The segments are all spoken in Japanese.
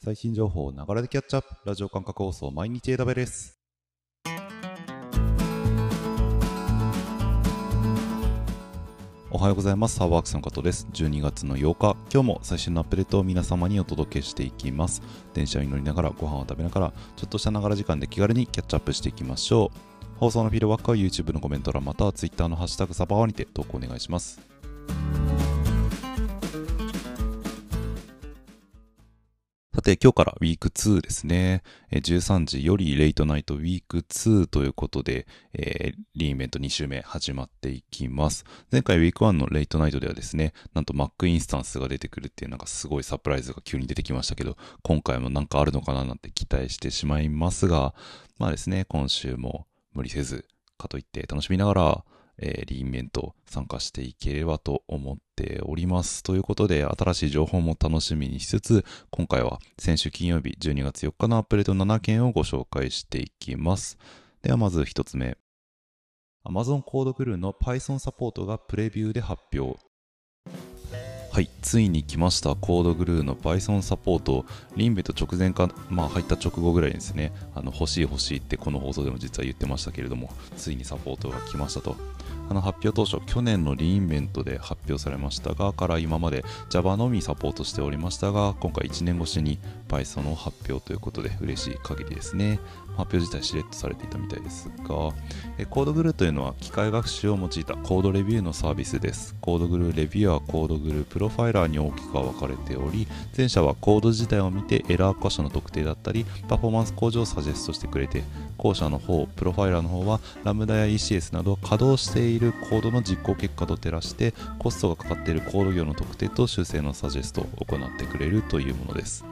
最新情報をながらでキャッチアップ。ラジオ感覚放送毎日 AW です。おはようございます。サーバークスの加藤です。12月の8日。今日も最新のアップデートを皆様にお届けしていきます。電車に乗りながらご飯を食べながらちょっとしたながら時間で気軽にキャッチアップしていきましょう。放送のフィードバックは YouTube のコメント欄または Twitter のハッシュタグサバワにて投稿お願いします。さて、今日からウィーク2ですね。13時よりレイトナイトウィーク2ということで、えー、リーンイベント2週目始まっていきます。前回ウィーク1のレイトナイトではですね、なんと Mac インスタンスが出てくるっていうなんかすごいサプライズが急に出てきましたけど、今回もなんかあるのかななんて期待してしまいますが、まあですね、今週も無理せず、かといって楽しみながら、えー、リーンメント参加していければと思っております。ということで、新しい情報も楽しみにしつつ、今回は先週金曜日12月4日のアップデート7件をご紹介していきます。ではまず1つ目。Amazon コードグルーの Python サポートがプレビューで発表。はい、ついに来ました。コードグルーの Python サポート。リンベット直前か、まあ入った直後ぐらいですね、あの欲しい欲しいってこの放送でも実は言ってましたけれども、ついにサポートが来ましたと。あの発表当初、去年のリインベントで発表されましたが、から今まで Java のみサポートしておりましたが、今回1年越しに Python を発表ということで嬉しい限りですね。発表自体しれっとされていたみたいですが、え CodeGuru というのは機械学習を用いたコードレビューのサービスです。 CodeGuru Reviewer CodeGuru Profiler に大きく分かれており、前者はコード自体を見てエラー箇所の特定だったり、パフォーマンス向上をサジェストしてくれて、後者の方、プロファイラーの方は Lambda や ECS など稼働しているコードの実行結果と照らしてコストがかかっているコード行の特定と修正のサジェストを行ってくれるというものです。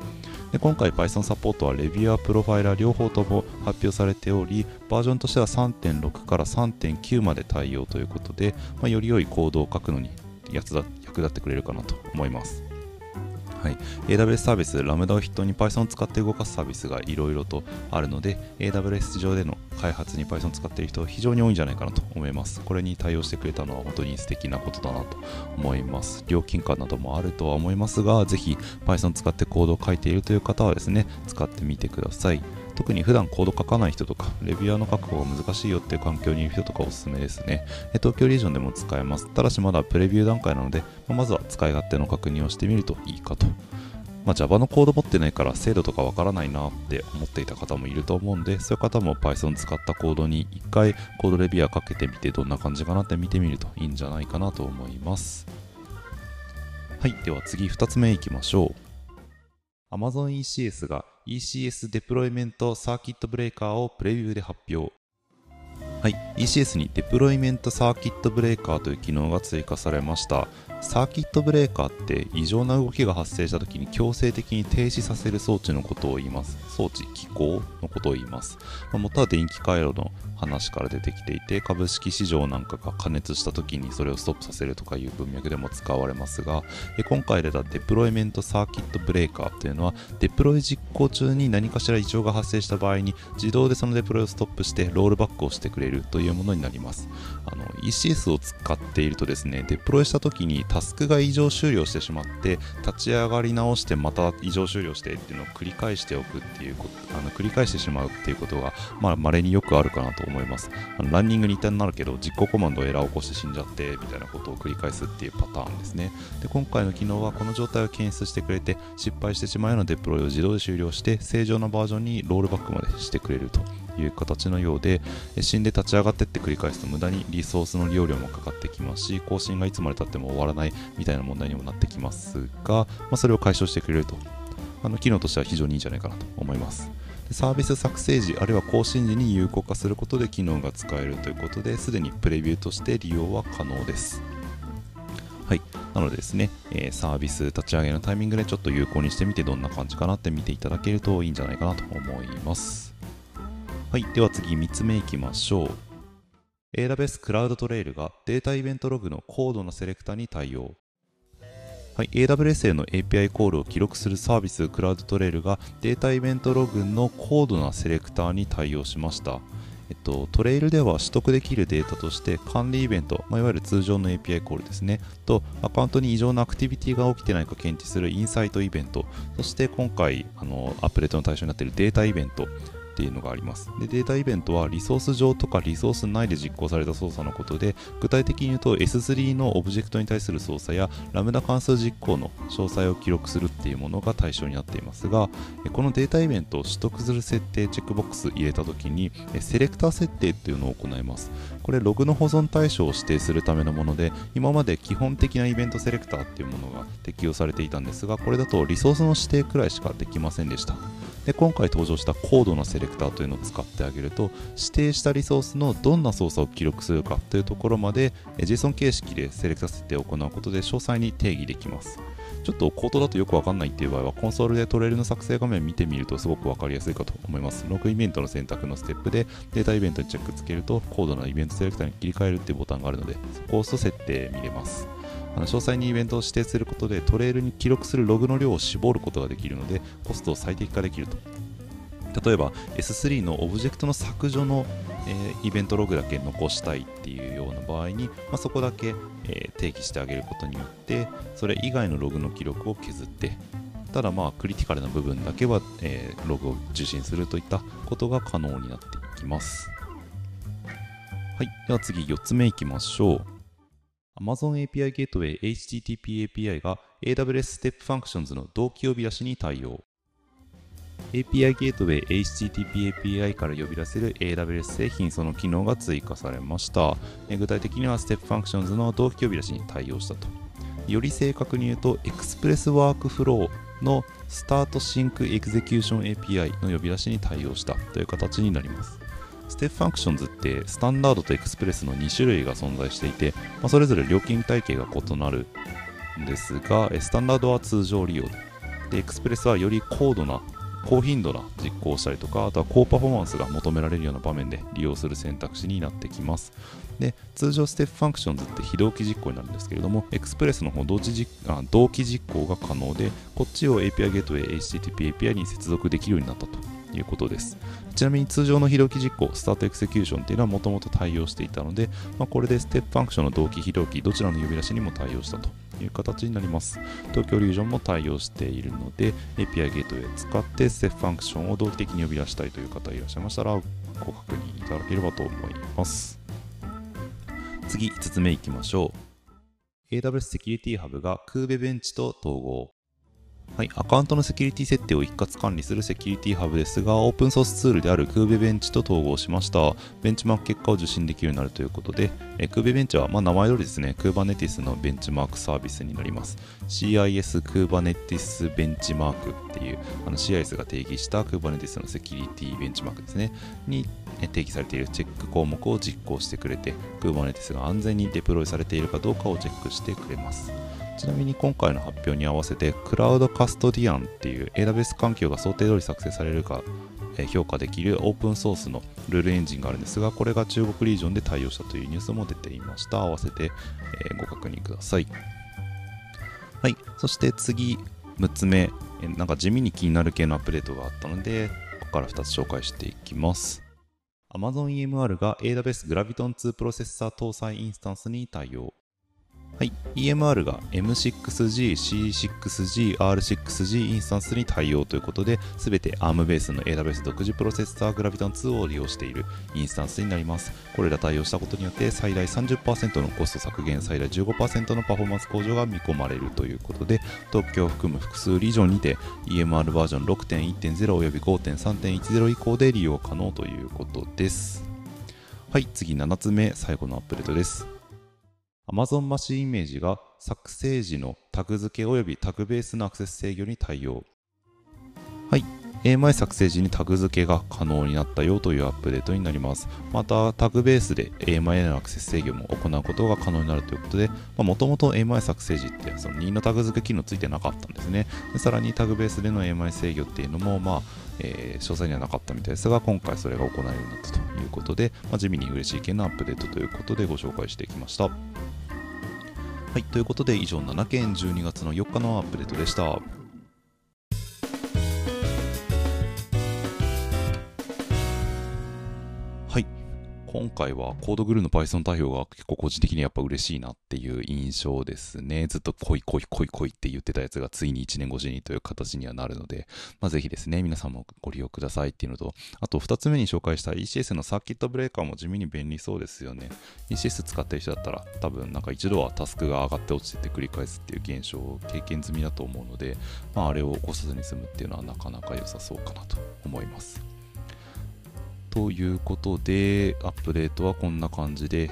で今回 Python サポートはレビュアー、プロファイラー両方とも発表されておりバージョンとしては3.6から3.9まで対応ということで、まあ、より良いコードを書くのに役立ってくれるかなと思います。はい、AWS サービス、ラムダを筆頭に Python を使って動かすサービスがいろいろとあるので、AWS 上での開発に Python を使っている人非常に多いんじゃないかなと思います。これに対応してくれたのは本当に素敵なことだなと思います。料金感などもあるとは思いますが、ぜひ Python を使ってコードを書いているという方はですね、使ってみてください。特に普段コード書かない人とか、レビュアーの確保が難しいよっていう環境にいる人とかおすすめですね。東京リージョンでも使えます。ただしまだプレビュー段階なので、まずは使い勝手の確認をしてみるといいかとまあ、Java のコード持ってないから精度とかわからないなって思っていた方もいると思うんで、そういう方も Python 使ったコードに一回コードレビューかけてみてどんな感じかなって見てみるといいんじゃないかなと思います。はい、では次2つ目いきましょう。Amazon ECS が ECS デプロイメントサーキットブレーカーをプレビューで発表。はい、ECS にデプロイメントサーキットブレーカーという機能が追加されました。サーキットブレーカーって異常な動きが発生した時に強制的に停止させる装置のことを言います。装置、機構のことを言います。まあ、元は電気回路の話から出てきていて、株式市場なんかが加熱した時にそれをストップさせるとかいう文脈でも使われますが、今回出たデプロイメントサーキットブレーカーというのは、デプロイ実行中に何かしら異常が発生した場合に自動でそのデプロイをストップしてロールバックをしてくれるというものになります。あの ECS を使っているとですね、デプロイした時にタスクが異常終了してしまって立ち上がり直してまた異常終了してっていうのを繰り返しておくっていうことあの繰り返してしまうっていうことがまあ稀によくあるかなと思います。あのランニングに一旦なるけど実行コマンドエラーを起こして死んじゃってみたいなことを繰り返すっていうパターンですね。で今回の機能はこの状態を検出してくれて失敗してしまうようなデプロイを自動で終了して正常なバージョンにロールバックまでしてくれると。いう形のようで死んで立ち上がってって繰り返すと無駄にリソースの利用量もかかってきますし更新がいつまでたっても終わらないみたいな問題にもなってきますが、まあ、それを解消してくれると。あの機能としては非常にいいんじゃないかなと思います。サービス作成時あるいは更新時に有効化することで機能が使えるということですでにプレビューとして利用は可能です。はい。なのでですね、え、サービス立ち上げのタイミングでちょっと有効にしてみてどんな感じかなって見ていただけるといいんじゃないかなと思います。はい、では次3つ目いきましょう。AWS クラウドトレイルがデータイベントログの高度なセレクターに対応。はい、AWS への API コールを記録するサービスクラウドトレイルがデータイベントログの高度なセレクターに対応しました。えっと、トレイルでは取得できるデータとして管理イベント、まあ、いわゆる通常の API コールですね、とアカウントに異常なアクティビティが起きてないか検知するインサイトイベント、そして今回あのアップデートの対象になっているデータイベント、っていうのがあります。でデータイベントはリソース上とかリソース内で実行された操作のことで具体的に言うと S3 のオブジェクトに対する操作やラムダ関数実行の詳細を記録するっていうものが対象になっていますがこのデータイベントを取得する設定チェックボックス入れた時にセレクター設定っていうのを行います。これログの保存対象を指定するためのもので今まで基本的なイベントセレクターっていうものが適用されていたんですがこれだとリソースの指定くらいしかできませんでした。で今回登場した高度なセレクターベクターというのを使ってあげると指定したリソースのどんな操作を記録するかというところまで JSON 形式でセレクター設定を行うことで詳細に定義できます。ちょっと口頭だとよくわかんないっていう場合はコンソールでトレイルの作成画面見てみるとすごくわかりやすいかと思います。ログイベントの選択のステップでデータイベントにチェックつけると高度なイベントセレクターに切り替えるっていうボタンがあるのでそこを押すと設定見れます。あの詳細にイベントを指定することでトレイルに記録するログの量を絞ることができるのでコストを最適化できると。例えば S3 のオブジェクトの削除の、えー、イベントログだけ残したいっていうような場合に、まあ、そこだけ、えー、定義してあげることによってそれ以外のログの記録を削ってただまあクリティカルな部分だけは、えー、ログを受信するといったことが可能になっていきます。はいでは次4つ目いきましょう。Amazon API Gateway HTTP API が AWS Step Functions の同期呼び出しに対応。API ゲートウェイ HTTP API から呼び出せる AWS 製品その機能が追加されました。具体的には Step Functions の同期呼び出しに対応したと。より正確に言うと Express Workflow の Start Sync Execution API の呼び出しに対応したという形になります。 Step Functions ってスタンダードとエクスプレスの2種類が存在していて、まあ、それぞれ料金体系が異なるんですが、スタンダードは通常利用で、エクスプレスはより高度な高頻度な実行したりとか、あとは高パフォーマンスが求められるような場面で利用する選択肢になってきます。で、通常 Step Functions って非同期実行になるんですけれども、エクスプレスの方同時実あ同期実行が可能で、こっちを API Gateway HTTP API に接続できるようになったということです。ちなみに通常の非同期実行、 Start Execution っていうのはもともと対応していたので、まあ、これで Step Function の同期、非同期、どちらの呼び出しにも対応したという形になります。東京リージョンも対応しているので、API ゲートウェイ使って Step Function を同期的に呼び出したいという方いらっしゃいましたら、ご確認いただければと思います。次、5つ目いきましょう。AWS セキュリティハブが Kube ベンチと統合。はい、アカウントのセキュリティ設定を一括管理するセキュリティハブですが、オープンソースツールである Kube ベンチと統合しました。ベンチマーク結果を受信できるようになるということで、え Kube ベンチは、まあ、名前通りですね、Kubernetes のベンチマークサービスになります。CIS Kubernetes ベンチマークっていう、あの CIS が定義した Kubernetes のセキュリティベンチマークですね、に定義されているチェック項目を実行してくれて、Kubernetes が安全にデプロイされているかどうかをチェックしてくれます。ちなみに今回の発表に合わせて、クラウドカストディアンっていう AWS 環境が想定通り作成されるか評価できるオープンソースのルールエンジンがあるんですが、これが中国リージョンで対応したというニュースも出ていました。合わせて、ご確認ください。はい。そして次、6つ目、なんか地味に気になる系のアップデートがあったので、ここから2つ紹介していきます。Amazon EMR が AWS Graviton2 プロセッサー搭載インスタンスに対応。はい、EMR が M6G、C6G、R6G インスタンスに対応ということで、すべて ARM ベースの AWS 独自プロセッサー Graviton2 を利用しているインスタンスになります。これら対応したことによって、最大30%のコスト削減、最大15%のパフォーマンス向上が見込まれるということで、東京を含む複数リージョンにて EMR バージョン6.1.0および5.3.10以降で利用可能ということです。はい、次7つ目、最後のアップデートです。Amazon マシンイメージが作成時のタグ付け及びタグベースのアクセス制御に対応。はい。AMI 作成時にタグ付けが可能になったよというアップデートになります。また、タグベースで AMI へのアクセス制御も行うことが可能になるということで、もともと AMI 作成時ってその2のタグ付け機能ついてなかったんですね。でさらにタグベースでの AMI 制御っていうのも、まあ、えー、詳細にはなかったみたいですが、今回それが行えるようになったということで、まあ、地味に嬉しい系のアップデートということでご紹介していきました。はい、ということで以上7件12月の4日のアップデートでした。今回はコードグルーの Python 対応が結構個人的にやっぱ嬉しいなっていう印象ですね。ずっと来い来い来い来いって言ってたやつがついに1年越しにという形にはなるので、まあ、ぜひですね、皆さんもご利用くださいっていうのと、あと2つ目に紹介した ECS のサーキットブレーカーも地味に便利そうですよね。ECS 使ってる人だったら多分なんか一度はタスクが上がって落ちてて繰り返すっていう現象を経験済みだと思うので、まあ、あれを起こさずに済むっていうのはなかなか良さそうかなと思います。ということで、アップデートはこんな感じで、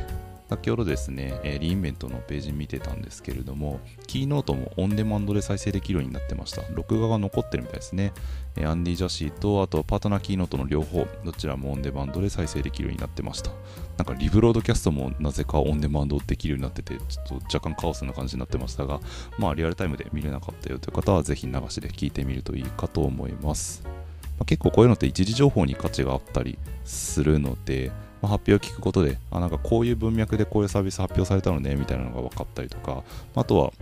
先ほどですね、えリインベントのページ見てたんですけれども、キーノートもオンデマンドで再生できるようになってました。録画が残ってるみたいですね。えアンディ・ジャシーと、あとパートナーキーノートの両方、どちらもオンデマンドで再生できるようになってました。なんかリブロードキャストもなぜかオンデマンドできるようになってて、ちょっと若干カオスな感じになってましたが、まあリアルタイムで見れなかったよという方は、ぜひ流しで聞いてみるといいかと思います。まあ、結構こういうのって一時情報に価値があったりするので、まあ、発表を聞くことで、あ、なんかこういう文脈でこういうサービス発表されたのね、みたいなのが分かったりとか、あとは、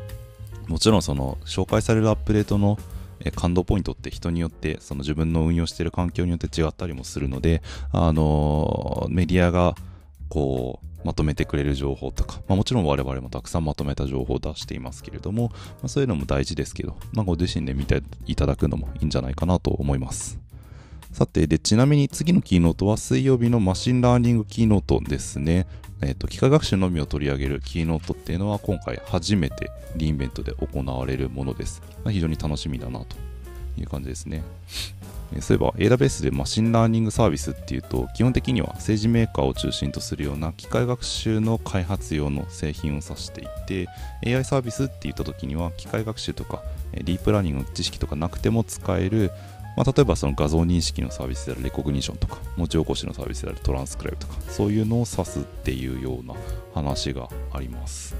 もちろんその紹介されるアップデートの感動ポイントって人によってその自分の運用している環境によって違ったりもするので、あのメディアがこうまとめてくれる情報とか、まあ、もちろん我々もたくさんまとめた情報を出していますけれども、まあ、そういうのも大事ですけど、まあ、ご自身で見ていただくのもいいんじゃないかなと思います。さて、で、ちなみに次の keynote は水曜日の machine learning keynote ですね。えっ、ー、と、機械学習のみを取り上げる keynote っていうのは今回初めて re:Invent で行われるものです。まあ、非常に楽しみだなという感じですね。そういえば AWS で machine learning サービスっていうと基本的には SageMaker を中心とするような機械学習の開発用の製品を指していて AI サービスって言った時には機械学習とかディープラーニングの知識とかなくても使えるまあ、例えばその画像認識のサービスである Rekognition とか文字起こしのサービスであるトランスクライブとかそういうのを指すっていうような話があります。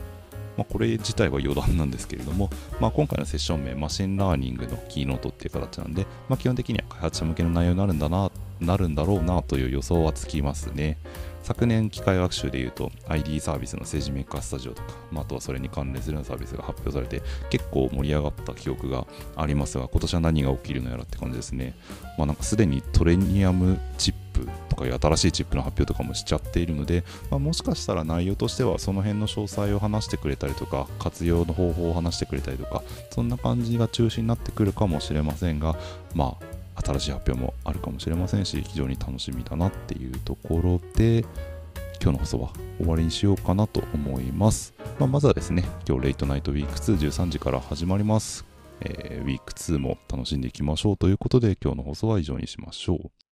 まあ、これ自体は余談なんですけれども、まあ、今回のセッション名 machine learning の keynote っていう形なんで、まあ、基本的には開発者向けの内容になるんだななるんだろうなという予想はつきますね。昨年機械学習でいうと ID サービスの政治メーカースタジオとか、まあ、あとはそれに関連するようなサービスが発表されて結構盛り上がった記憶がありますが今年は何が起きるのやらって感じですね。まあなんかすでにトレニアムチップとかいう新しいチップの発表とかもしちゃっているので、まあ、もしかしたら内容としてはその辺の詳細を話してくれたりとか活用の方法を話してくれたりとかそんな感じが中心になってくるかもしれませんがまあ新しい発表もあるかもしれませんし非常に楽しみだなっていうところで今日の放送は終わりにしようかなと思います、まあ、まずはですね今日レイトナイトウィーク213時から始まりますえー、ウィーク2も楽しんでいきましょうということで今日の放送は以上にしましょう。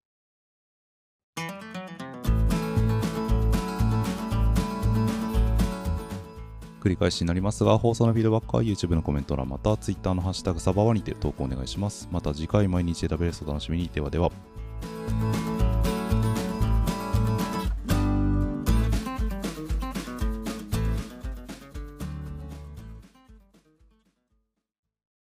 繰り返しになりますが、放送のフィードバックは YouTube のコメント欄また Twitter のハッシュタグサバワにて投稿お願いします。また次回毎日 AWS を楽しみに。ではでは。